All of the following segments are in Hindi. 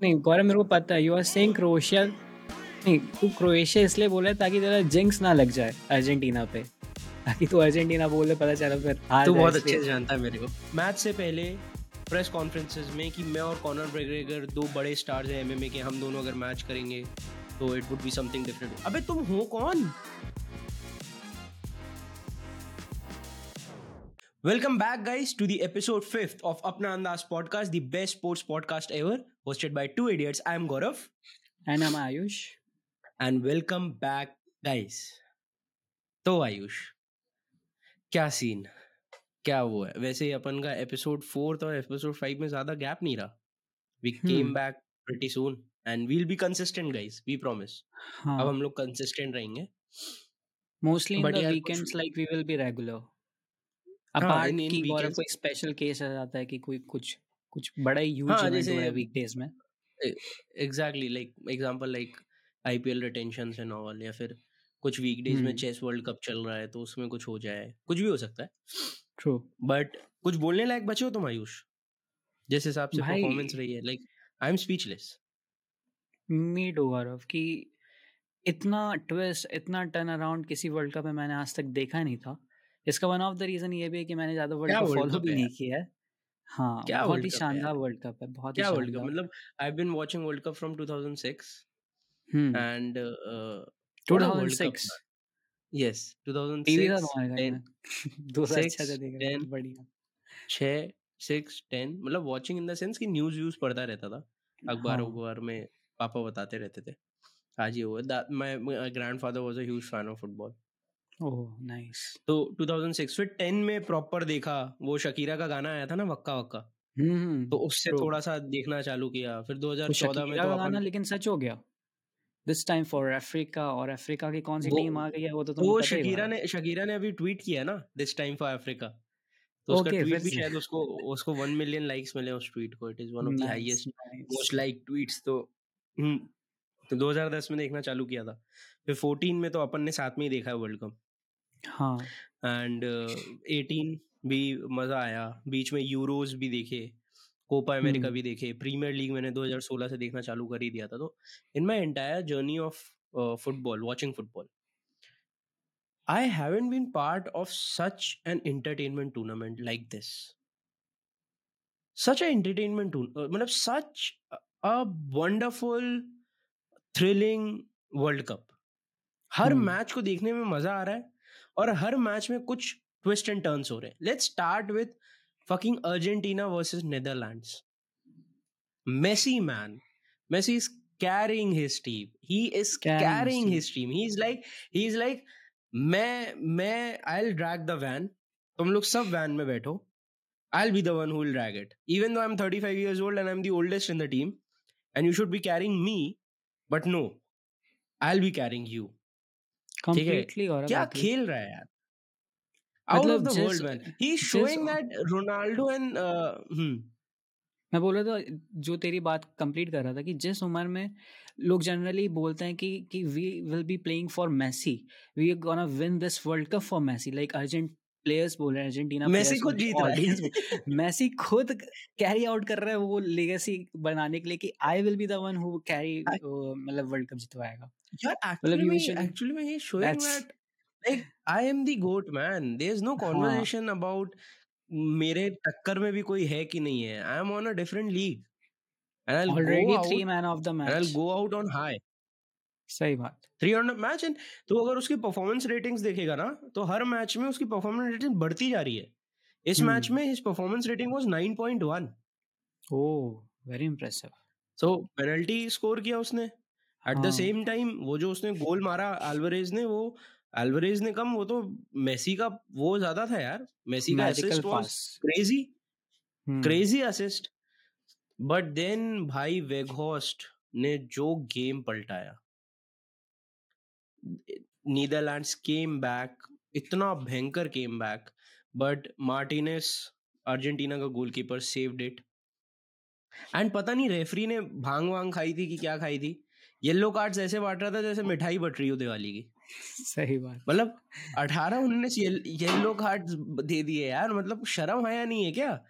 नहीं गौरव मेरे को पता है यू आर सेइंग क्रोएशिया नहीं तू क्रोएशिया इसलिए बोल है ताकि तेरा जिंक्स ना लग जाए अर्जेंटीना पे। ताकि तू अर्जेंटीना बोले पता चला फिर तू बहुत अच्छे से जानता है मेरे को। मैच से पहले प्रेस कॉन्फ्रेंसेस में कि मैं और कॉनर ब्रेगरेगर दो बड़े स्टार्स हैं एमएमए के हम दोनों अगर मैच करेंगे तो it would be something different अबे तुम हो कौन? Welcome back, guys, to the episode 5th of Apna Andas podcast, the best sports podcast ever, hosted by two idiots. I'm Gaurav. And I'm Ayush. And welcome back, guys. तो आयुष क्या सीन क्या वो है वैसे ही अपन का एपिसोड फोर्थ और एपिसोड फाइव में ज़्यादा गैप नहीं रहा we came back pretty soon and we'll be consistent guys we promise अब हम लोग कंसिस्टेंट रहेंगे mostly in the weekends like we will be regular apart हाँ, की गौरव कोई स्पेशल केस आ जाता है कि कोई कुछ कुछ बड़ा ही यूज़ हाँ, वीकडेज में। Exactly like example like IPL retentions and all या फिर कुछ वीकडेज में चेस वर्ल्ड कप चल रहा है तो उसमें कुछ हो जाए कुछ भी हो सकता है। ट्रू। बट कुछ बोलने लायक बचे हो तुम आयुष? जिस हिसाब से परफॉर्मेंस रही है like I am speechless. Me too Gaurav कि इतना ट्विस्ट इतना टर्न अराउंड किसी वर्ल्ड कप में मैंने आज तक देखा नहीं था। इसका वन ऑफ़ द रीजन ये भी है कि मैंने ज़्यादा वर्ल्ड कप फॉलो भी नहीं किया है। हाँ क्या बहुत ही शानदार वर्ल्ड कप है बहुत क्या वर्ल्ड कप मतलब I have been watching world cup from 2006 and 2006 yes 2006 दो साल अच्छा से देख रहा बढ़िया। 6 6 10 मतलब वाचिंग इन द सेंस कि न्यूज़ व्यूज़ पढ़ता रहता था। अखबार हाँ। अखबार में पापा बताते रहते थे। आज ये हुआ। My grandfather was a huge fan of football oh nice तो 2006 फिर 10 में प्रॉपर देखा वो शकीरा का गाना आया था ना वक्का वक्का। हम्म तो उससे थोड़ा सा देखना चालू किया फिर 2014 में तो गाना लेकिन सच हो गया। दिस टाइम फॉर अफ्रीका और अफ्रीका की कौन सी टीम आ गई है वो तो वो शकीरा ने शकीरा ने अभी ट्वीट किया ना दिस टाइम फॉर अफ्रीका तो उसका ट्वीट भी शायद उसको उसको 1 मिलियन लाइक्स मिले उस ट्वीट को it is one of the highest most like tweets तो हम्म, तो 2010 में देखना चालू किया था। फिर 14 में तो अपन ने साथ में ही देखा है वर्ल्ड कप हाँ। एंड एटीन भी मज़ा आया। बीच में यूरोज भी देखे कोपा अमेरिका भी देखे। प्रीमियर लीग मैंने 2016 से देखना चालू कर ही दिया था। तो in my entire journey of football watching football. I haven't been part of such an entertainment tournament like this such entertainment मतलब such a wonderful thrilling world cup her match को देखने में मज़ा आ रहा है। और हर मैच में कुछ ट्विस्ट एंड टर्न्स हो रहे हैं। Let's start with fucking Argentina versus Netherlands Messi man Messi is carrying his team he is carrying his team he is like he is like मैं मैं I will drag the van तुम लोग सब वैन में बैठो। I will be the one who will drag it even though I am 35 years old and I am the oldest in the team and you should be carrying me but no I will be carrying you completely और क्या खेल रहा है यार? Out of the world man he is showing that Ronaldo and मैं बोल रहा था जो तेरी बात कंप्लीट कर रहा था कि जिस उम्र में लोग जनरली बोलते हैं कि कि we will be playing for Messi we are gonna win this world cup for Messi like Argentine players बोल रहे हैं अर्जेंटीना मेसी खुद जीत रहा है। मेसी खुद कैरी आउट कर रहा है वो लेगेसी बनाने के लिए कि I will be the one who carry मतलब वर्ल्ड कप जितवाएगा। यार एक्चुअली एक्चुअली में he showing that like I am the goat man there is no conversation about मेरे टक्कर में भी कोई है कि नहीं है। I am on a different league and I will go three man of the match I will go out on high सही बात। थ्री ऑन मैच एंड तो अगर उसकी परफॉर्मेंस रेटिंग्स देखेगा ना तो हर मैच में उसकी परफॉर्मेंस रेटिंग बढ़ती जा रही है। इस मैच hmm. में his performance rating was 9.1 oh very impressive so penalty score किया उसने। एट द सेम टाइम वो जो उसने गोल मारा अल्वरेज ने वो अल्वरेज ने कम वो तो मेसी का वो ज़्यादा था यार। मेसी का assist was crazy crazy assist but then भाई वेगहोस्ट ने जो गेम पलटाया। नीदरलैंड्स केम बैक इतना भयंकर came back but Martinez Argentina का गोलकीपर सेव्ड इट एंड पता नहीं रेफरी ने भाँग वांग खाई थी कि क्या खाई थी? येलो कार्ड्स ऐसे बांट रहा था जैसे मिठाई बट रही हो दिवाली की। सही बात। मतलब अठारह उन्नीस येलो कार्ड दे दिए यार मतलब शर्म आया नहीं है क्या?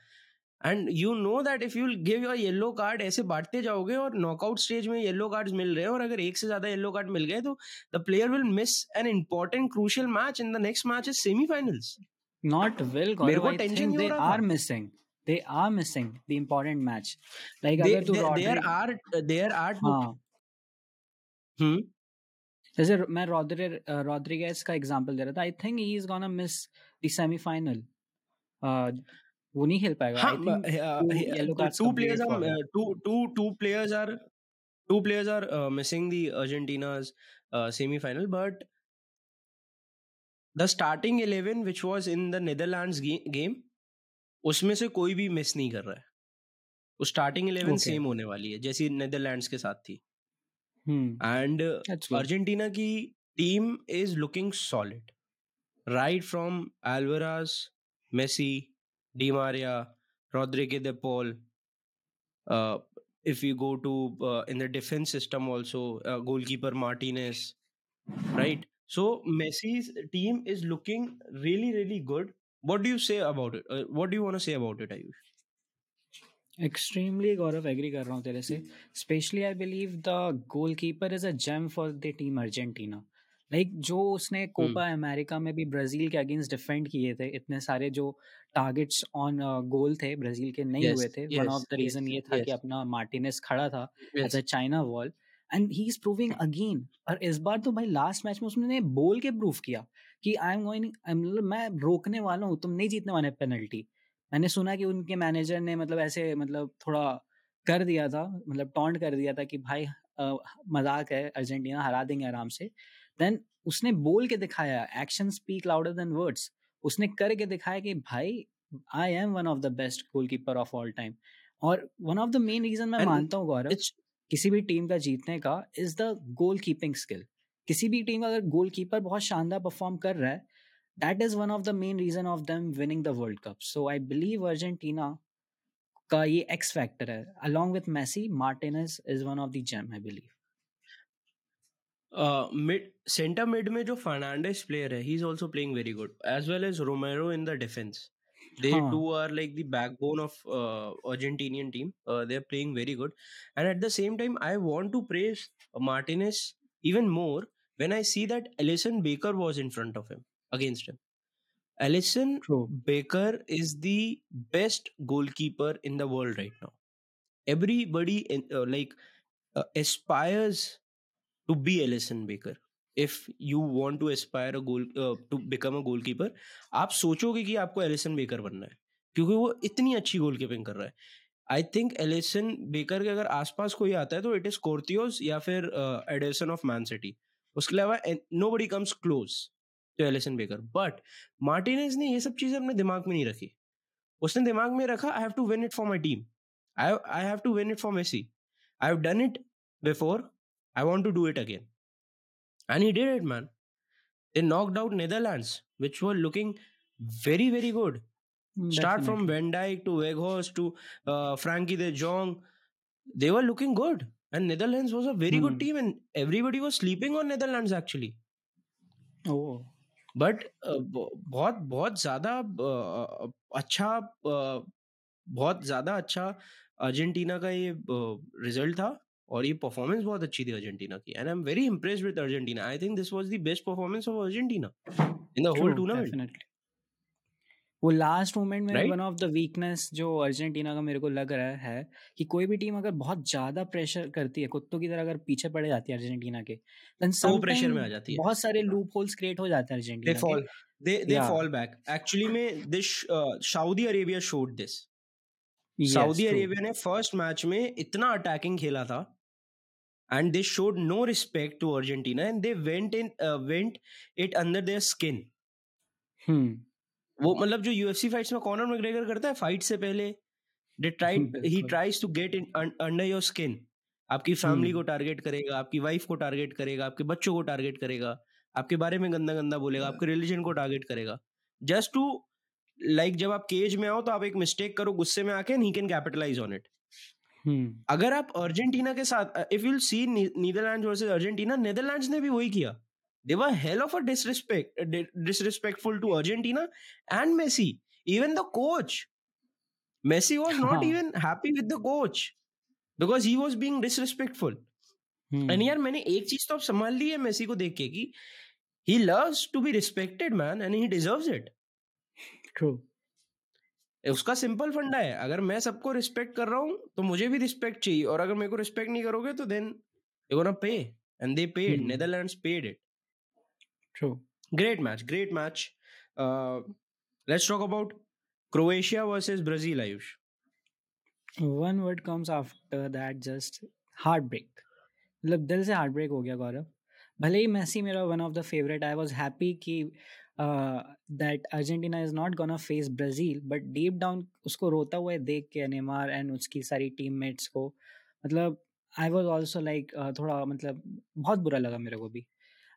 And you know that if you give your yellow card ऐसे बांटते जाओगे और नॉकआउट स्टेज में येलो कार्ड मिल रहे हैं और अगर एक से ज़्यादा येलो कार्ड मिल गए तो the player will miss an important crucial match in the next match is semifinals not will मेरे को tension they are missing they are missing. The important match. Like they, अगर तू there, there are there are हाँ। हम्म जैसे मैं रॉड्री रॉड्रिगेज का एग्जांपल दे रहा था। I think he is gonna miss the semifinal वो नहीं खेल पाएगा। हाँ, two players are two two two players are two players are missing the Argentina's uh, semi-final but the starting 11 which was in the Netherlands game उसमें से कोई भी मिस नहीं कर रहा है। वो स्टार्टिंग इलेवन सेम होने वाली है जैसी नेदरलैंड्स के साथ थी। एंड अर्जेंटीना की team is looking solid right from Alvarez Messi Di Maria Rodrigo de Paul if you go to uh, in the defense system also uh, goalkeeper martinez right so messi's team is looking really really good what do you say about it uh, what do you want to say about it ayush extremely Gaurav agree कर रहा हूँ तेरे से especially I believe the goalkeeper is a gem for the team Like जो उसने कोपा अमेरिका में भी ब्राज़ील के अगेंस्ट डिफेंड किए थे इतने सारे जो टारगेट्स ऑन गोल थे ब्राज़ील के नहीं yes, हुए थे। वन ऑफ़ द रीजन ये था yes. कि अपना मार्टिनेस खड़ा था as a China wall and he is proving again और इस बार तो भाई लास्ट मैच में उसने बोल के प्रूव किया कि आई एम गोइंग मैं रोकने वाला हूँ तुम नहीं जीतने वाले पेनल्टी मैंने सुना कि उनके मैनेजर ने मतलब ऐसे मतलब थोड़ा कर दिया था मतलब टॉन्ट कर दिया था कि भाई मज़ाक है अर्जेंटीना हरा देंगे आराम से। देन उसने बोल के दिखाया action speak louder than words उसने करके दिखाया कि भाई I am one of the best goalkeeper of all time और one of the main reason मैं मानता हूँ गौरव किसी भी टीम का जीतने का is the goal keeping skill किसी भी टीम का अगर गोल कीपर बहुत शानदार परफॉर्म कर रहा है that is one of the main reason of them winning the world cup so I believe Argentina का ये एक्स फैक्टर है. Along with Messi Martinez is one of the gem I believe mid centre mid में जो फर्नांडिस प्लेयर है he is also playing very good as well as Romero in the defence they huh. two are like the backbone of uh, argentinian team uh, they're playing very good and at the same time i want to praise martinez even more when I see that Alisson Baker was in front of him against him. Alisson True. Baker is the best goalkeeper in the world right now. Everybody in, uh, like uh, aspires to be Alisson Baker. If you want to aspire a goal uh, to become a goalkeeper, आप सोचोगे कि आपको एलिसन बेकर बनना है क्योंकि वो इतनी अच्छी गोल कीपिंग कर रहा है। आई थिंक एलिसन बेकर के अगर आसपास कोई आता है तो इट इज़ कोर्तियोस या फिर एडिसन ऑफ़ मैन सिटी उसके अलावा nobody comes close to Alisson Becker but Martinez ने ये सब चीज़ें अपने दिमाग में नहीं रखी। उसने दिमाग में रखा I have to win it for my team I have to win it for Messi I have done it before I want to do it again and he did it man they knocked out Netherlands, which were looking very, very good. Definitely. Start from Van Dijk to Weghorst to uh, Frankie de Jong. They were looking good. and Netherlands was a very hmm. good team, and everybody was sleeping on Netherlands actually. Oh. But बहुत बहुत ज्यादा अच्छा बहुत ज्यादा अच्छा अर्जेंटीना का ये रिजल्ट था और ये परफॉर्मेंस बहुत अच्छी थी अर्जेंटीना की and I am very impressed with Argentina I think this was the best performance of Argentina in the whole tournament वो लास्ट मोमेंट में वन ऑफ़ द वीकनेस जो अर्जेंटीना का मेरे को लग रहा है कि कोई भी टीम अगर बहुत ज़्यादा प्रेशर करती है कुत्तों की तरह अगर पीछे पड़े जाती है अर्जेंटीना के देन सब प्रेशर में आ जाती है। बहुत सारे लूप होल्स क्रिएट हो जाते हैं Argentina they fall they they fall back actually में this Saudi Arabia showed this Saudi Arabia ने फ़र्स्ट मैच में इतना अटैकिंग खेला था and they showed no respect to Argentina and they went in uh, went it under their skin. Hmm. वो मतलब जो यूएफसी फाइट्स में कॉनर मैग्रेगर करता है फाइट से पहले they try he tries to get in under your skin आपकी फैमिली को टारगेट करेगा आपकी वाइफ को टारगेट करेगा आपके बच्चों को टारगेट करेगा आपके बारे में गंदा गंदा बोलेगा आपके रिलीजन को टारगेट करेगा। जस्ट टू लाइक जब आप केज में आओ तो आप एक मिस्टेक करो गुस्से में आके and he can capitalise on it hmm. अगर आप अर्जेंटीना के साथ if you see Netherland versus Argentina Netherland ने भी वही किया। They were hell of a disrespect disrespectful to Argentina and Messi even the coach Messi was not even happy with the coach because he was being disrespectful and यार मैंने एक चीज़ तो आप संभाल ली है मेसी को देख के कि he loves to be respected man and he deserves it true उसका सिंपल फंडा है। अगर मैं सबको रिस्पेक्ट कर रहा हूँ तो मुझे भी रिस्पेक्ट चाहिए। और अगर मेरे को रिस्पेक्ट नहीं करोगे तो then you gonna pay and they paid Netherlands paid it true great match great match let's talk about Croatia versus Brazil Ayush one word comes after that just heartbreak मतलब दिल से हार्ट ब्रेक हो गया गौरव। भले ही मेसी मेरा one of the favourite I was happy कि that Argentina is not gonna face Brazil but deep down उसको रोता हुआ है देख के एनएमआर एंड उसकी सारी टीम मेट्स को। मतलब आई वॉज़ ऑल्सो लाइक थोड़ा मतलब बहुत बुरा लगा मेरे को भी।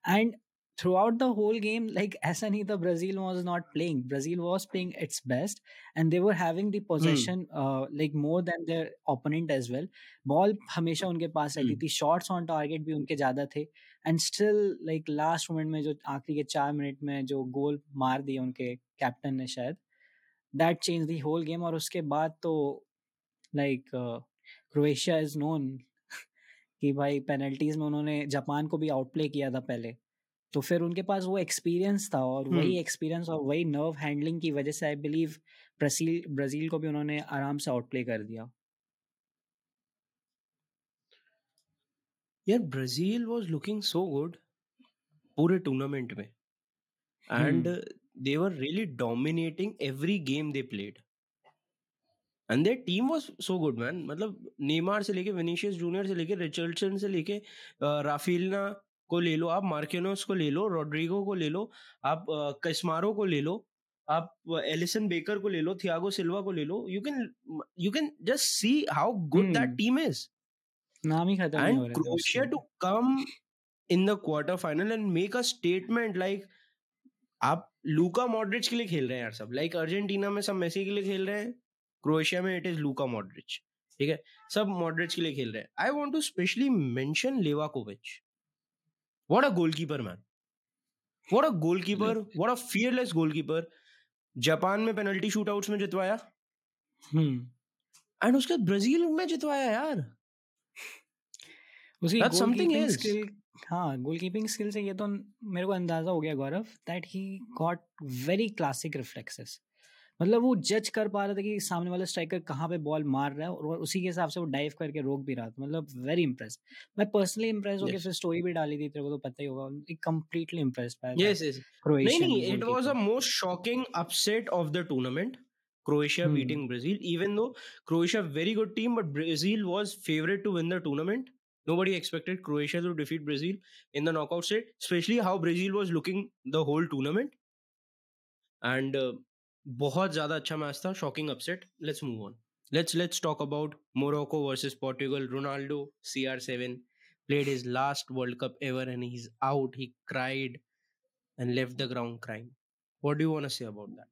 And throughout the whole game like ऐसा नहीं था Brazil was not playing Brazil was playing its best and they were having the position like more than their opponent as well ball हमेशा उनके पास रहती hmm. थी शॉर्ट्स ऑन टारगेट भी उनके ज़्यादा थे। And still like last moment में जो आखिरी के चार मिनट में जो गोल मार दिए उनके कैप्टन ने शायद that change the whole game और उसके बाद तो लाइक क्रोएशिया इज़ नोन कि भाई पेनल्टीज में उन्होंने जापान को भी आउटप्ले किया था पहले। तो फिर उनके पास वो एक्सपीरियंस था और वही एक्सपीरियंस और वही नर्व हैंडलिंग की वजह से आई बिलीव ब्राज़ील ब्राज़ील को भी उन्होंने आराम से आउटप्ले कर दिया। यार Brazil was looking so good पूरे टूर्नामेंट में and they were really dominating every game they played and their team was so good man मतलब नेमार से लेके विनीशियस जूनियर से लेके रिचर्डसन से लेके राफीलना को ले लो आप मार्किनोस को ले लो रोड्रिगो को ले लो आप कस्मारो को ले लो आप एलिसन बेकर को ले लो थियागो सिल्वा को ले लो। You can you can just see how good that team is नाम ही खत्म नहीं हो रहे उसके to come in the quarter final and make a statement like आप लूका मॉडरिच के लिए खेल रहे हैं यार सब। लाइक like, अर्जेंटीना में सब मेसी के लिए खेल रहे हैं क्रोएशिया में इट इज़ लूका मॉडरिच ठीक है? सब मॉडरिच के लिए खेल रहे हैं। I want to specially mention Livakovic what a goalkeeper man what a goalkeeper what a fearless goalkeeper Japan में पेनल्टी शूटआउट्स में जितवाया। हम्म। एंड उसके ब्राज़ील में जितवाया यार। That's something goalkeeping else. Skill हाँ गोलकीपिंग स्किल से ये तो मेरे को अंदाज़ा हो गया Gaurav that he got very classic reflexes मतलब वो जज कर पा रहा था कि सामने वाला स्ट्राइकर कहाँ पे बॉल मार रहा है और उसी के हिसाब से वो डाइव करके रोक भी रहा था। मतलब वेरी इंप्रेस मैं पर्सनली इंप्रेस होकर Yes. फिर स्टोरी भी डाली थी तेरे को तो पता ही होगा। Completely impressed by yes yes. नहीं नहीं it was a most shocking upset of the tournament. croatia Hmm. beating brazil even though croatia very good team but brazil was favorite to win the tournament nobody expected croatia to defeat brazil in the knockout stage especially how brazil was looking the whole tournament and uh, बहुत ज्यादा अच्छा मैच था shocking upset let's move on let's let's talk about Morocco versus Portugal Ronaldo CR7 played his last world cup ever and he's out he cried and left the ground crying. What do you want to say about that?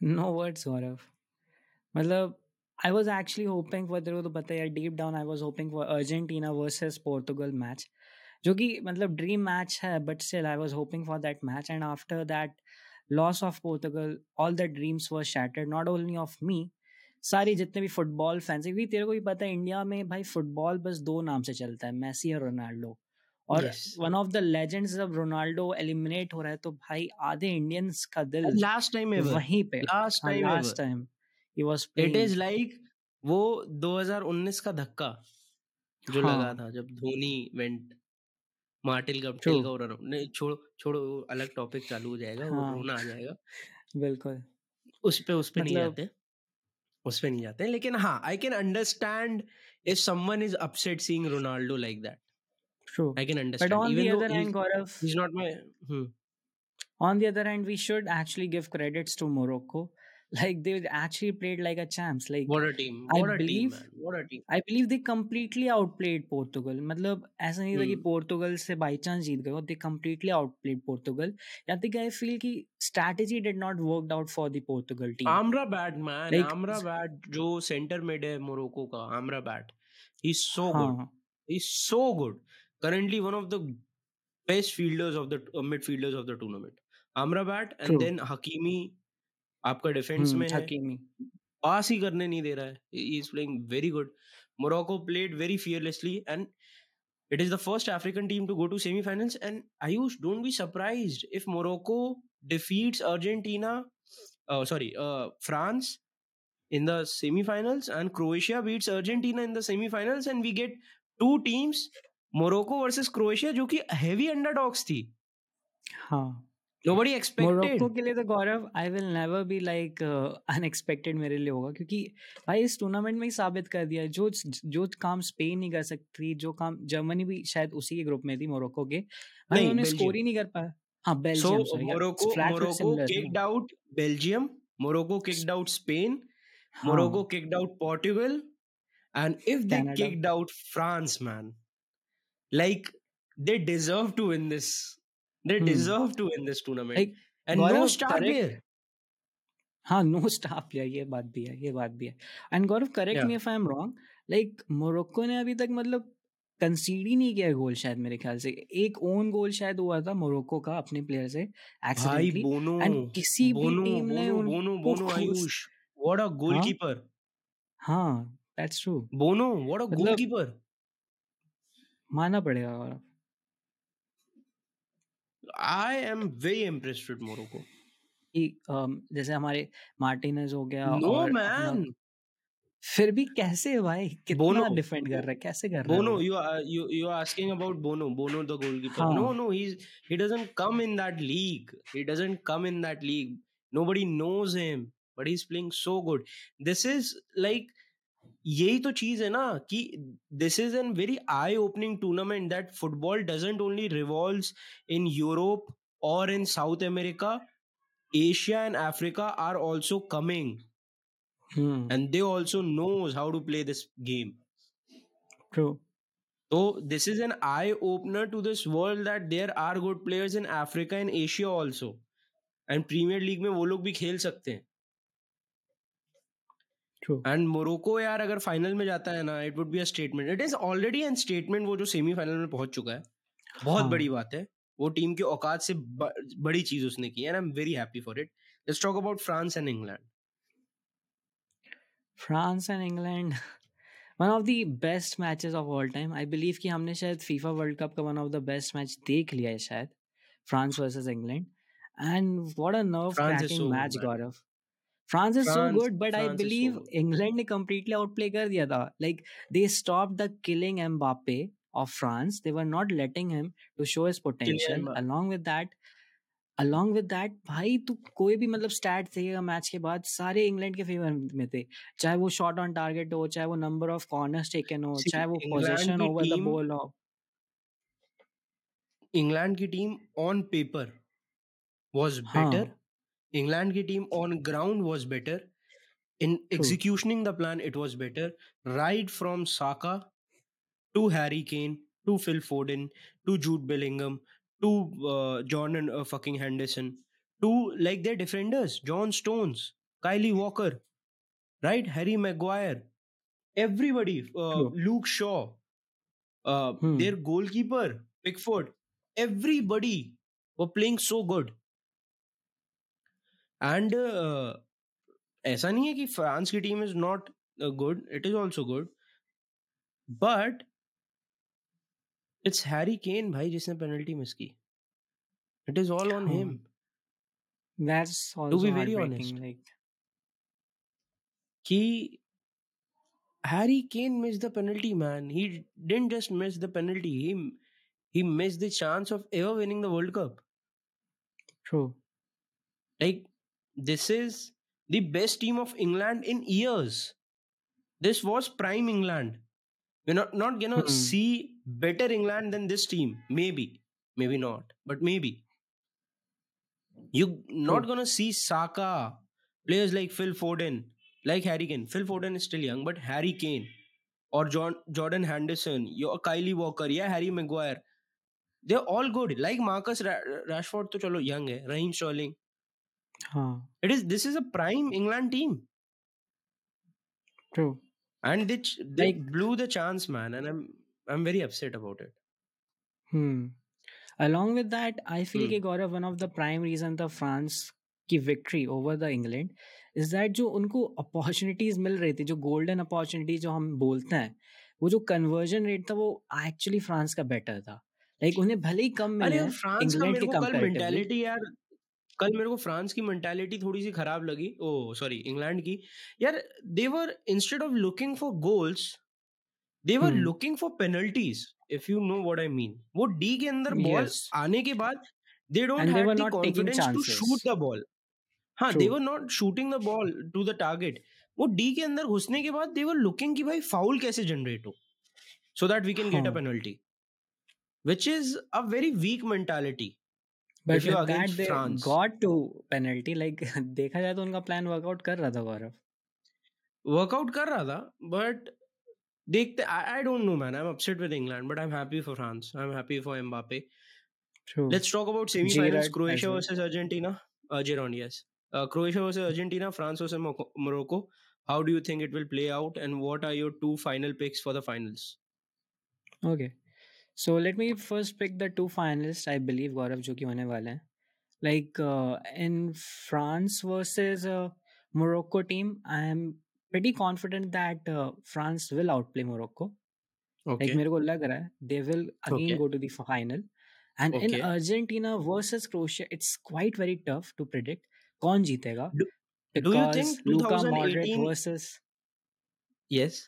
No words Gaurav मतलब I was actually hoping for तेरे को तो पता है deep down I was hoping for Argentina versus Portugal match जो कि मतलब ड्रीम मैच है but still I was hoping for that match and after that loss of Portugal all the dreams were shattered not only of me सारे जितने भी फुटबॉल फैंस क्योंकि तेरे को भी पता है इंडिया में भाई फुटबॉल बस दो नाम से चलता है मैसी और रोनाल्डो और वन ऑफ़ द लेजेंड्स जब रोनाल्डो एलिमिनेट हो रहा है तो भाई आधे इंडियंस का दिल Last time ever. वहीं पे Last time last time he was playing is like वो 2019 का धक्का जो हाँ। लगा था जब धोनी वेंट मार्टिल True. का नहीं छोड़ो छोड़ो वो अलग टॉपिक चालू हो जाएगा हाँ. वो। रोना आ जाएगा बिल्कुल उस पे उस पे नहीं मतलब- जाते उस पे नहीं जाते लेकिन हाँ I can understand if someone is upset seeing Ronaldo like that I can but understand on the even though other hand Gaurav he's not my hmm. on the other hand we should actually give credits to Morocco like they actually played like a champs like what a team What I a team man what a team I believe they completely outplayed Portugal मतलब ऐसा नहीं था कि हम्म। पोर्टुगल से बाई चांस जीत गए दे completely outplayed Portugal या think I feel कि strategy did not worked out for the Portugal team Amrabat man Like- Amrabat जो center mid है मोरक्को का he's so good हाँ he's so good currently one of the best fielders of the uh, midfielders of the tournament Amrabat and True. then Hakimi आपका डिफेंस में है हकीमी पास ही करने नहीं दे रहा है he is playing very good Morocco played very fearlessly and it is the first african team to go to semi-finals and ayush don't be surprised if morocco defeats argentina uh, sorry uh, france in the semi-finals and croatia beats argentina in the semi-finals and we get two teams Morocco versus Croatia जो कि हेवी अंडरडॉग्स थी। हाँ। नोबडी एक्सपेक्टेड मोरक्को के लिए तो Gaurav I will never be like unexpected मेरे लिए होगा क्योंकि भाई इस टूर्नामेंट में ही साबित कर दिया। जो जो काम स्पेन नहीं कर सकती जो काम जर्मनी भी शायद उसी के ग्रुप में थी मोरक्को के। भाई उन्होंने स्कोर ही नहीं कर पाया। हाँ Belgium Morocco Morocco out Belgium Morocco kicked out Spain Morocco kicked out Portugal and if they kicked out France man like they deserve to win this. They Hmm. deserve to win this tournament. Like, and no star correct- player हाँ नो स्टार प्लेयर ये बात भी है ये बात भी है। And Gaurav correct me if I am wrong like Morocco ने अभी तक मतलब कंसीड ही नहीं किया गोल शायद मेरे ख्याल से। एक ओन गोल शायद हुआ था मोरक्को का अपने प्लेयर से एक्सीडेंटली बोनो एंड किसी भी टीम ने Bono Bono Bono Ayush. What a goalkeeper. हाँ that's true bono what a मतलब- goalkeeper. माना पड़ेगा और I am very impressed with Morocco जैसे हमारे मार्टिनेज हो गया नो मैन फिर भी कैसे भाई? कितना डिफेंड कर रहा है? कैसे कर रहा है Bono you you you are asking about Bono Bono the goalkeeper no no he he doesn't come in that league he doesn't come in that league nobody knows him but he is playing so good this is like यही तो चीज़ है ना कि this is an very eye opening tournament that football doesn't only revolve in Europe और in South America Asia and Africa are also coming and they also knows how to play this game तो this is an eye opener to this world that there are good players in Africa and Asia also and Premier League में वो लोग भी खेल सकते हैं। एंड मोरक्को यार अगर फाइनल में जाता है ना it would be a statement it is already an statement वो जो सेमीफाइनल में पहुँच चुका है। बहुत हाँ. बड़ी बात है। वो टीम की औकात से ब, बड़ी चीज़ उसने की and I am very happy for it let's talk about France and England France and England one of the best matches of all time I believe कि हमने शायद फीफा वर्ल्ड कप का one of the best match देख लिया है शायद France versus England and what a nerve cracking match. Gaurav France is so France- good but I France is so believe. England ने कंप्लीटली आउटप्ले कर दिया था like they stop the killing Mbappe of France. They were not letting him to show his potential. Mbappe. Along with that, along with that, भाई तू कोई भी मतलब स्टैट देखेगा मैच के बाद सारे इंग्लैंड के फेवर में थे चाहे वो शॉट ऑन टारगेट हो चाहे वो नंबर ऑफ़ कॉर्नर्स टेकन हो चाहे वो position over the team- ball हो इंग्लैंड की टीम ऑन पेपर was हाँ. की team on ground was better. In executing the plan it was better. Right from saka to harry kane to phil foden to jude bellingham to uh, jordan uh, fucking henderson to like their defenders. John stones kylie walker right? Harry maguire. Everybody uh, luke shaw Hmm. their goalkeeper pickford. Everybody were playing so good and ऐसा नहीं है कि फ्रांस की team is not good it is also good but it's Harry Kane भाई जिसने पेनल्टी मिस की. It is all on him to be very honest Harry Kane miss the penalty man he didn't just miss the penalty he he miss the chance of ever winning the World Cup true like This is the best team of England in years. This was prime England. We're not, not gonna mm-hmm. see better England than this team. Maybe. Maybe not. But maybe. You're not hmm. gonna see Saka, players like Phil Foden, like Harry Kane. Phil Foden is still young, but Harry Kane or John Jordan Henderson, your Kylie Walker, yeah, Harry Maguire. They're all good. Like Marcus Ra- Rashford, to chalo young hai. Raheem Sterling, हाँ. It is this is a prime England team, True. and they they Like- blew the chance, man. And I'm I'm very upset about it. Hmm. Along with that, I feel Hmm. Gaurav one of the prime reason the France की victory over the England is that जो उनको अपॉर्चुनिटीज़ मिल रही थी जो गोल्डन अपॉर्चुनिटी जो हम बोलते हैं वो जो कन्वर्जन रेट था वो एक्चुअली फ्रांस का बेटर था लाइक like, उन्हें भले ही कम मिले फ्रांस का मेरे को यार कल मेरे को फ्रांस की मेंटालिटी थोड़ी सी खराब लगी। ओ सॉरी इंग्लैंड की। यार they were instead of looking for goals they were looking for penalties if you know what I mean वो डी के अंदर बॉल yes. आने के बाद they don't have the confidence to shoot the ball हाँ they were not shooting the ball to the target वो डी के अंदर घुसने के बाद दे वर लुकिंग कि भाई फाउल कैसे जनरेट हो? So that we can get a penalty which is a very weak mentality. But you against they France. got to penalty. Like देखा जाए तो उनका प्लान वर्कआउट कर रहा था गौरव। वर्कआउट कर रहा था बट देखते I don't know man I am upset with England but I am happy for France I am happy for Mbappe let's talk about semifinals Croatia versus Argentina Jeroen yes Croatia versus Argentina France versus Morocco how do you think it will play out and what are your two final picks for the finals? Okay. so let me first pick the two finalists i believe gaurav jo ki hone wale hain like uh, in france versus uh, morocco team i am pretty confident that uh, France will outplay Morocco. Okay. Like मेरे को लग रहा है they will again okay. go to the final. And okay. in Argentina versus Croatia, it's quite very tough to predict कौन जीतेगा. Do, do you think Luka Modric versus yes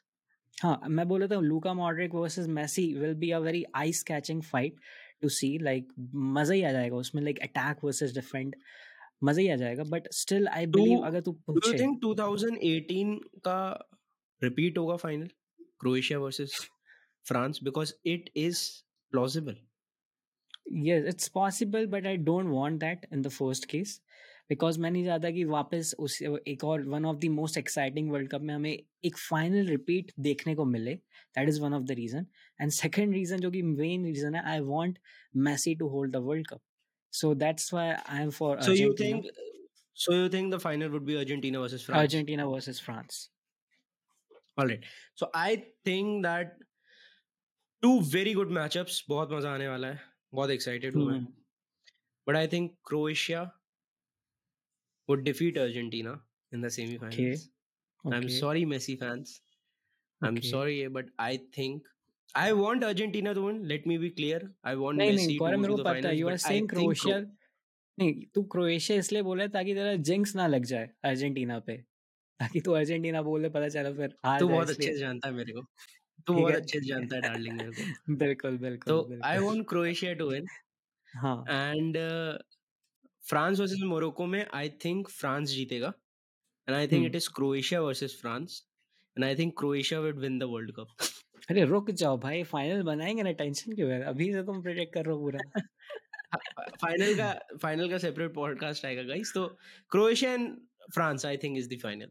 हाँ मैं बोल रहा था Luka Modric versus Messi will be a very eye catching fight to see like मज़ा ही आ जाएगा उसमें लाइक अटैक वर्सेस डिफेंड मज़ा ही आ जाएगा बट स्टिल आई बिलीव अगर तू पूछे डू थिंक 2018 का रिपीट होगा final? Croatia versus France because it is plausible. Yes it's possible but i don't want that in the first case. Because मैं नहीं चाहता कि वापस उस एक और one of the most exciting world cup में हमें एक फाइनल रिपीट देखने को मिले that is one of the reason and second reason जो कि मेन रीज़न है I want Messi to hold the world cup So that's why I'm for. So Argentina. you think? So you think the final would be Argentina versus France? Argentina versus France. All right. So I think that two very good matchups. बहुत मज़ा आने वाला है. बहुत excited हूँ मैं. But I think Croatia would defeat Argentina in the semi-finals. Okay. Okay. I'm sorry, Messi fans. I'm okay. sorry, but I think I want Argentina to win. Let me be clear. I want नहीं, Messi नहीं, to go to the finals. You are saying Croatia. नहीं तू क्रोएशिया इसलिए बोला ताकि तेरा जिंक्स ना लग जाए अर्जेंटीना पे ताकि तू अर्जेंटीना बोले पता चला फिर तू बहुत अच्छे से जानता है मेरे को तू बहुत अच्छे से जानता है डार्लिंग मेरे को बिल्कुल बिल्कुल तो I want Croatia to win हाँ एंड फ्रांस वर्सेस मोरक्को में आई थिंक फ्रांस जीतेगा। And I think it is Croatia versus France and I think Croatia will win the world cup अरे रुक जाओ भाई फाइनल बनाएँगे ना टेंशन क्यों है? अभी से तुम प्रेडिक्ट कर रहे हो पूरा। फाइनल का फाइनल का सेपरेट पॉडकास्ट आएगा गाइस तो Croatia and France I think is the final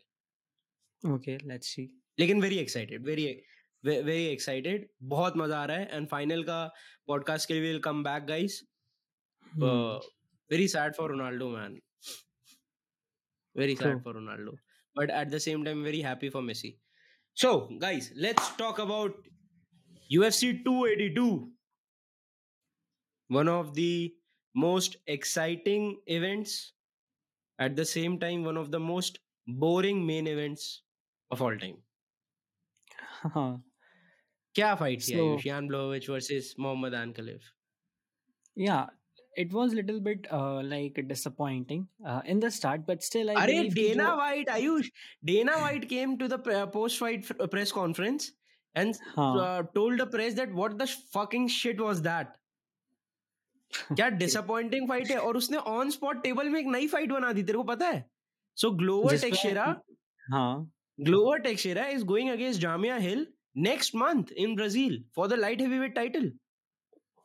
okay let's see लेकिन very excited very very excited बहुत मज़ा आ रहा है। एंड फाइनल का पॉडकास्ट के लिए will come back guys Very sad for Ronaldo man very sad for Ronaldo but at the same time very happy for Messi So, guys, let's talk about UFC 282. One of the most exciting events, at the same time, one of the most boring main events of all time. क्या फाइट किया यूशियान ब्लोविच versus Mohammad Ankalaev yeah it was a little bit uh, like disappointing uh, in the start, but still, I. Are Dana White, Ayush, Dana White came to the post-fight uh, press conference and huh. uh, told the press that what the fucking shit was that. क्या डिसअपॉइंटिंग फाइट है और उसने ऑन स्पॉट टेबल में एक नई फाइट बना दी तेरे को पता है सो ग्लोवर टेक्सेरा हाँ Glover Teixeira is going against Jamahal Hill next month in Brazil for the light heavyweight title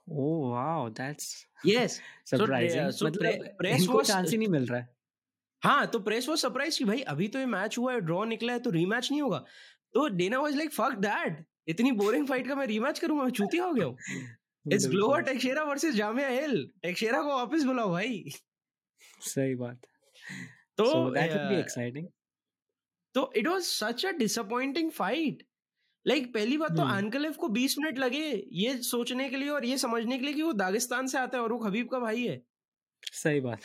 Oh wow, that's yes surprising. So, uh, so मतलब प्रेस को चांस ही नहीं मिल रहा है। हाँ तो प्रेस वो सरप्राइज़ कि भाई अभी तो ये मैच हुआ है ड्रॉ निकला है तो रीमैच नहीं होगा। तो Dana was like fuck that इतनी बोरिंग फाइट का मैं रीमैच करूँगा मैं चूतिया हो गया हूँ। It's Glover Teixeira versus Jamahal Hill Teixeira को वापस बुलाओ भाई। सही बात। तो दैट वुड बी एक्साइटिंग तो it was such a disappointing fight like like, पहली बात तो अनकलेफ को 20 मिनट लगे ये सोचने के लिए और ये समझने के लिए कि वो दागिस्तान से आता है और वो खबीब का भाई है। सही बात।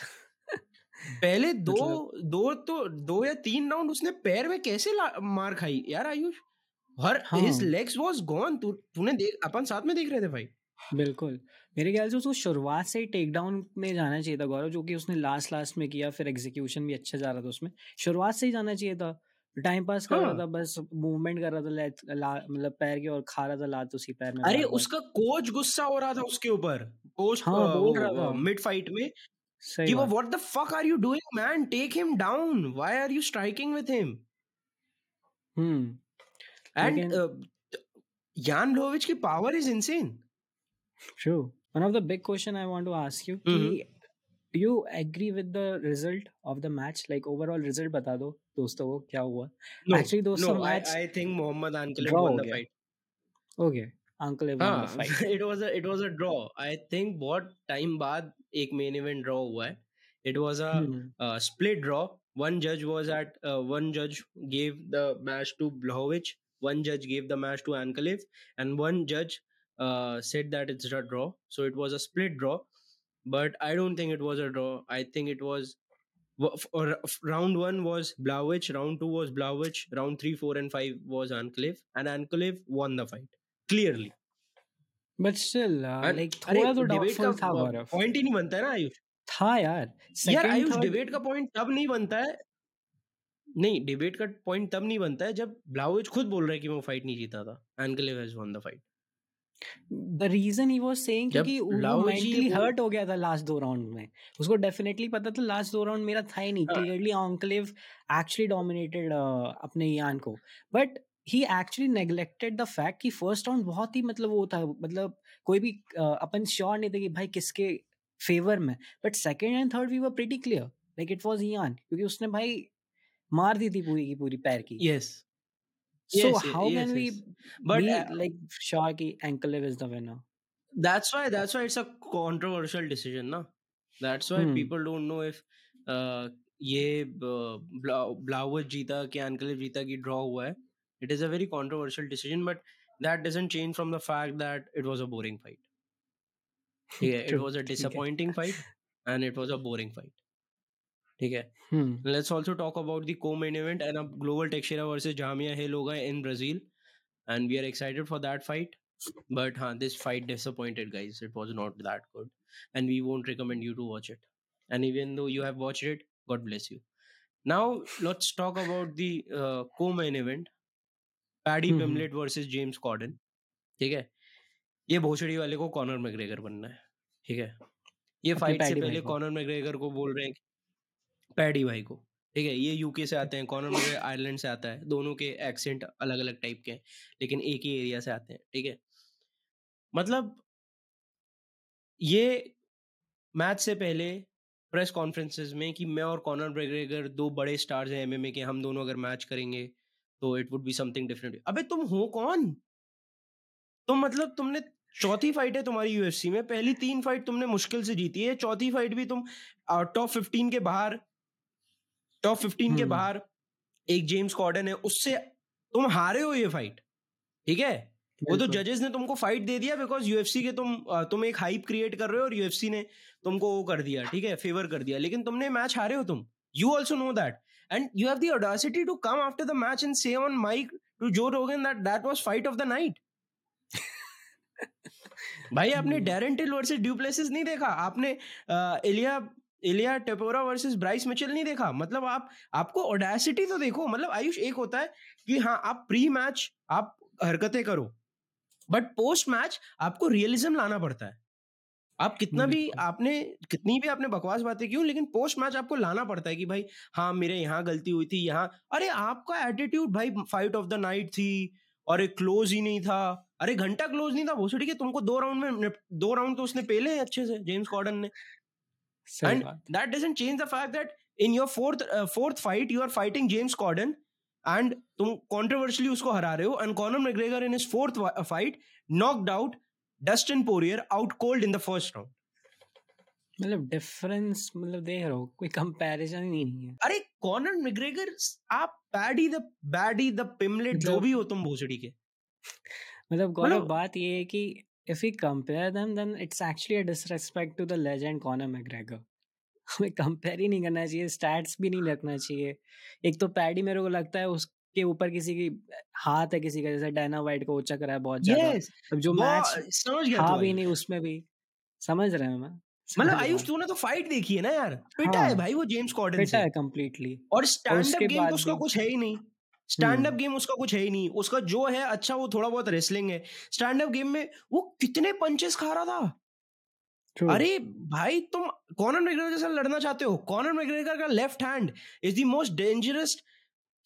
पहले दो मतलब... दो तो दो या तीन राउंड उसने पैर में कैसे मार खाई? यार आयुष हर हिज लेग्स वाज गॉन तूने देख अपन साथ में देख रहे थे भाई। बिल्कुल। मेरे ख्याल से उसको शुरुआत से ही टेक डाउन में जाना चाहिए था गौरव जो कि उसने लास्ट लास्ट में किया फिर एग्जीक्यूशन भी अच्छा जा रहा था उसमें। शुरुआत से ही जाना चाहिए था। टाइम पास कर रहा हाँ। था बस मूवमेंट कर रहा था मतलब पैर की और खा रहा था लात उसी पैर में अरे उसका कोच गुस्सा हो रहा था उसके ऊपर। पोस्ट हाँ, बोल रहा था। मिड फाइट में कि वो what the fuck are you doing man take him down why are you striking with him hmm and Jan Blachowicz की power is insane true one of the big question I want to ask you कि do you agree with the result of the match like overall result बता दो दोस्तों को क्या हुआ no, actually दोस्तों no, match I, I think Mohammad Ankalev won the fight okay Ankalev won the fight it was a it was a draw I think बहुत time बाद एक main event draw हुआ है it was a hmm. uh, split draw one judge was at uh, one judge gave the match to Blachowicz one judge gave the match to Ankalev and one judge uh, said that it's a draw so it was a split draw but I don't think it was a draw. I think it was or round one was Blachowicz, round two was Blachowicz, round three, four, and five was Ankalev, and Ankalev won the fight clearly. But still, uh, and, like थोड़ा तो doubtful था गौरव. Point ही नहीं बनता है ना आयुष. था यार. यार आयुष डिबेट का पॉइंट तब नहीं बनता है नहीं डिबेट का पॉइंट तब नहीं बनता है जब ब्लाउज खुद बोल रहा है कि वो फाइट नहीं जीता था enclave has one the fight The reason he was saying क्योंकि वो मेंटली हर्ट हो गया था लास्ट दो राउंड में। उसको डेफिनेटली पता था लास्ट दो राउंड मेरा था ही नहीं। क्लियरली ऑन्क्लेव एक्चुअली डोमिनेटेड अपने यान को। But he actually neglected the fact कि फ़र्स्ट राउंड बहुत ही मतलब वो था मतलब कोई भी uh, अपन श्योर नहीं थे कि भाई किसके फेवर में। But second and third we were pretty clear like it was Jan क्योंकि उसने भाई मार दी थी पूरी की पूरी पैर की। Yes yes. So yes, how yes, can we but be uh, like sure ki Ankalev is the winner? That's why that's why it's a controversial decision, na. That's why hmm. people don't know if uh, ये ब्लाउज जीता कि एनकलेव जीता कि ड्रॉ हुआ है it is a very controversial decision but that doesn't change from the fact that it was a boring fight ठीक है it was a disappointing fight and it was a boring fight ठीक है? Let's also talk about the co main event and अब Glover Teixeira versus Jamahal Hill होगा in Brazil and we are excited for that fight but हाँ this fight disappointed guys it was not that good and we won't recommend you to watch it and even though you have watch it god bless you now let's talk about the co main event Paddy Pimblett versus James Gordon ठीक है? ये भोसड़ी वाले को कॉर्नर मैग्रेगर बनना है। ठीक है? ये फाइट से पहले कॉर्नर मैग्रेगर को बोल रहे हैं पैडी भाई को। ठीक है ये यूके से आते हैं कॉर्नर में आयरलैंड से आता है। दोनों के एक्सेंट अलग अलग टाइप के हैं लेकिन एक ही एरिया से आते हैं ठीक है? मतलब ये मैच से पहले प्रेस कॉन्फ्रेंसेस में कि मैं और कॉर्नर ब्रेगर दो बड़े स्टार्स हैं एमएमए के हम दोनों अगर मैच करेंगे तो it would be something different अबे तुम हो कौन? तुम मतलब तुमने चौथी फाइट है तुम्हारी यूएफसी में पहली तीन फाइट तुमने मुश्किल से जीती है चौथी फाइट भी तुम टॉप फिफ्टीन के बाहर टॉप फिफ्टीन के हम्म। बाहर एक जेम्स कॉर्डन है उससे तुम हारे हो ये फाइट ठीक है? वो तो जजेस ने तुमको फाइट दे दिया बिकॉज़ यूएफसी के तुम तुम एक हाइप क्रिएट कर रहे हो और यूएफसी ने तुमको वो कर दिया ठीक है? फेवर कर दिया लेकिन तुमने मैच हारे हो तुम। You also know that and you have the audacity to come after the match and say on mic to Joe Rogan that that was fight of the night भाई आपने डेरेंटिल वर्सेस ड्यूप्लेसिस नहीं देखा? आपने एलिया इलिया टेपोरा वर्सेस ब्राइस मिचेल नहीं देखा? मतलब आप आपको ओडेसिटी तो देखो मतलब आयुष एक होता है कि हाँ आप प्री मैच आप हरकतें करो बट पोस्ट मैच आपको रियलिज्म लाना पड़ता है। आप कितना भी आपने कितनी भी आपने बकवास बातें क्यों लेकिन पोस्ट मैच आपको लाना पड़ता है कि भाई हाँ मेरे यहाँ गलती हुई थी यहाँ अरे आपका एटीट्यूड भाई फाइट ऑफ़ द नाइट थी और एक क्लोज ही नहीं था अरे घंटा क्लोज नहीं था भोसड़ी के तुमको दो राउंड में दो राउंड तो उसने पहले अच्छे से जेम्स कॉर्डन ने। And that doesn't change the fact that in your fourth uh, fourth fight you are fighting James Corden and तुम controversially उसको हरा रहे हो and Conor McGregor in his fourth fight knocked out Dustin Poirier out cold in the first round मतलब डिफरेंस मतलब देख रहे हो कोई कंपैरिजन ही नहीं है अरे कॉनर मैग्रेगर आप Paddy the baddie the Pimblett जो भी हो तुम भोसड़ी के मतलब गौरव बात ये है कि if we compare them, then it's actually a disrespect to the legend Conor McGregor. हमें कंपेयर ही नहीं करना चाहिए स्टैट्स भी नहीं रखना चाहिए। एक तो पैडी मेरे को लगता है उसके ऊपर किसी की हाथ है किसी का जैसे डायना वाइट को ऊँचा करा है बहुत ज़्यादा। Yes, अब जो मैच समझ गया था भी नहीं उसमें भी। समझ रहे हैं मैं मतलब आयुष तूने तो फाइट देखी है ना यार। पिटा हाँ है। भाई वो जेम्स कॉर्डन पिटा है कंप्लीटली और स्टैंड अप गेम उसका कुछ है ही नहीं। स्टैंड अप गेम उसका कुछ है ही नहीं। उसका जो है अच्छा वो थोड़ा बहुत रेसलिंग है। स्टैंड अप गेम में वो कितने पंचेस खा रहा था? अरे भाई तुम कॉनर मैग्रेगर के साथ लड़ना चाहते हो? कॉनर मैग्रेगर का left hand is the most dangerous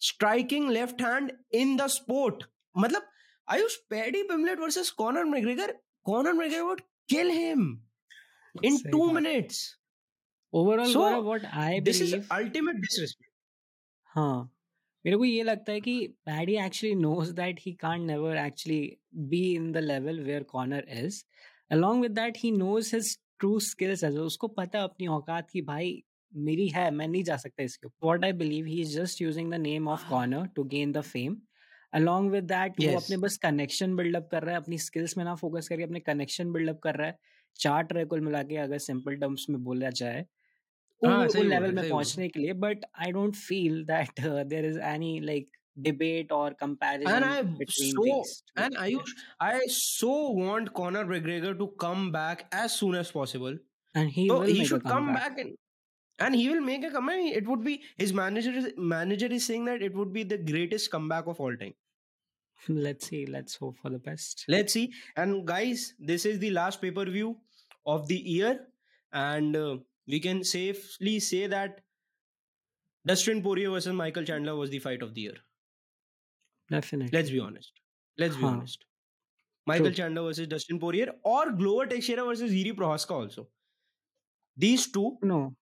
striking left hand in the sport मतलब Ayush Paddy Pimblett versus Conor McGregor Conor McGregor would kill him सही 2 बात। Overall what I this is believe ultimate disrespect. हाँ। मेरे को ये लगता है कि paddy actually knows that he can't never actually be in the level where Conor is along with that he knows his true skills well. उसको पता है अपनी औकात की भाई मेरी है मैं नहीं जा सकता इसके what I believe he is just using the name of Conor to gain the fame along with that वो अपने बस कनेक्शन बिल्डअप कर रहा है अपनी स्किल्स में ना फोकस करके अपने कनेक्शन बिल्डअप कर रहा है। चार्ट रहे कुल मिला के अगर सिंपल टर्म्स में बोला जाए वो हाँ वो सही बोल लेवल रहे में सही बोल पहुंचने के लिए but I don't feel that there is any like debate or and comparison I between so these two and Ayush I so want Conor McGregor to come back as soon as possible and he so will he make a should come comeback back and and he will make a comeback it would be his manager is manager is saying that it would be the greatest comeback of all time let's see let's hope for the best let's see and guys this is the last pay-per-view of the year and uh, we can safely say that Dustin Poirier versus Michael Chandler was the fight of the year. Definitely. Let's be honest. Let's huh. be honest. Michael True. Chandler versus Dustin Poirier or Glover Teixeira versus Iri Prohaska also. These two. No,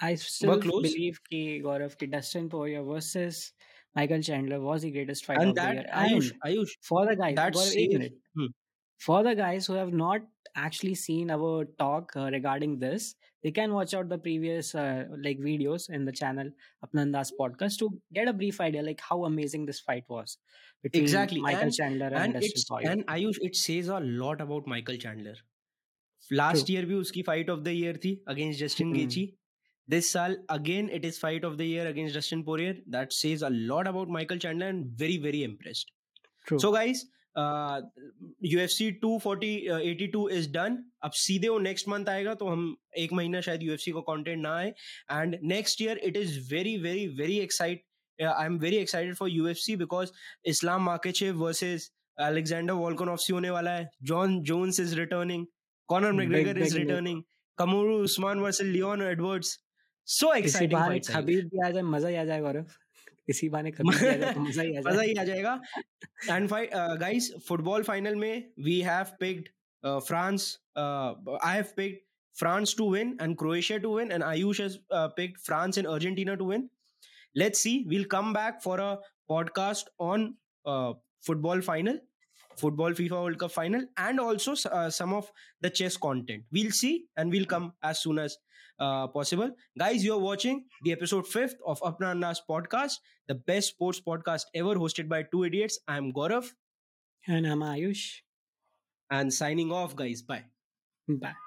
I still believe ki Gaurav ki Dustin Poirier versus Michael Chandler was the greatest fight and of that, the year. Ayush, Ayush, for the guy, that's Gaurav, एक says minute. Hmm. for the guys who have not actually seen our talk uh, regarding this they can watch out the previous uh, like videos in the channel apnandas podcast to get a brief idea like how amazing this fight was between Exactly. michael And- chandler and, and dustin it's poirier and Ayush, it says a lot about Michael Chandler. Last True. year भी उसकी fight of the year थी against Justin Hmm. Gaethje. This साल again it is fight of the year against Dustin Poirier. That says a lot about Michael Chandler and very very impressed. True. U F C two forty eighty two is done अब सीधे वो नेक्स्ट मंथ आएगा तो हम एक महीना शायद यू एफ़ सी का कॉन्टेंट ना आए। And next year it is very very very excite I am very excited for U F C because Islam Makhachev versus Alexander Volkanovski होने वाला है। John Jones is returning Conor McGregor is returning Kamaru Usman versus Leon Edwards so exciting मज़ा ही आ जाएगा इसी बहाने तो मज़ा ही आ जाएगा। एंड गाइस फुटबॉल फाइनल में we have picked France I have picked France to win and Croatia to win and Ayush picked France and Argentina to win let's see we'll come back for a podcast on football final football FIFA world cup final and also some of the chess content we'll see and will come as soon as uh, possible. Guys, you're watching the episode fifth of Apna Anna's podcast, the best sports podcast ever, hosted by two idiots. I'm Gaurav, and I'm Ayush and signing off, guys. Bye. bye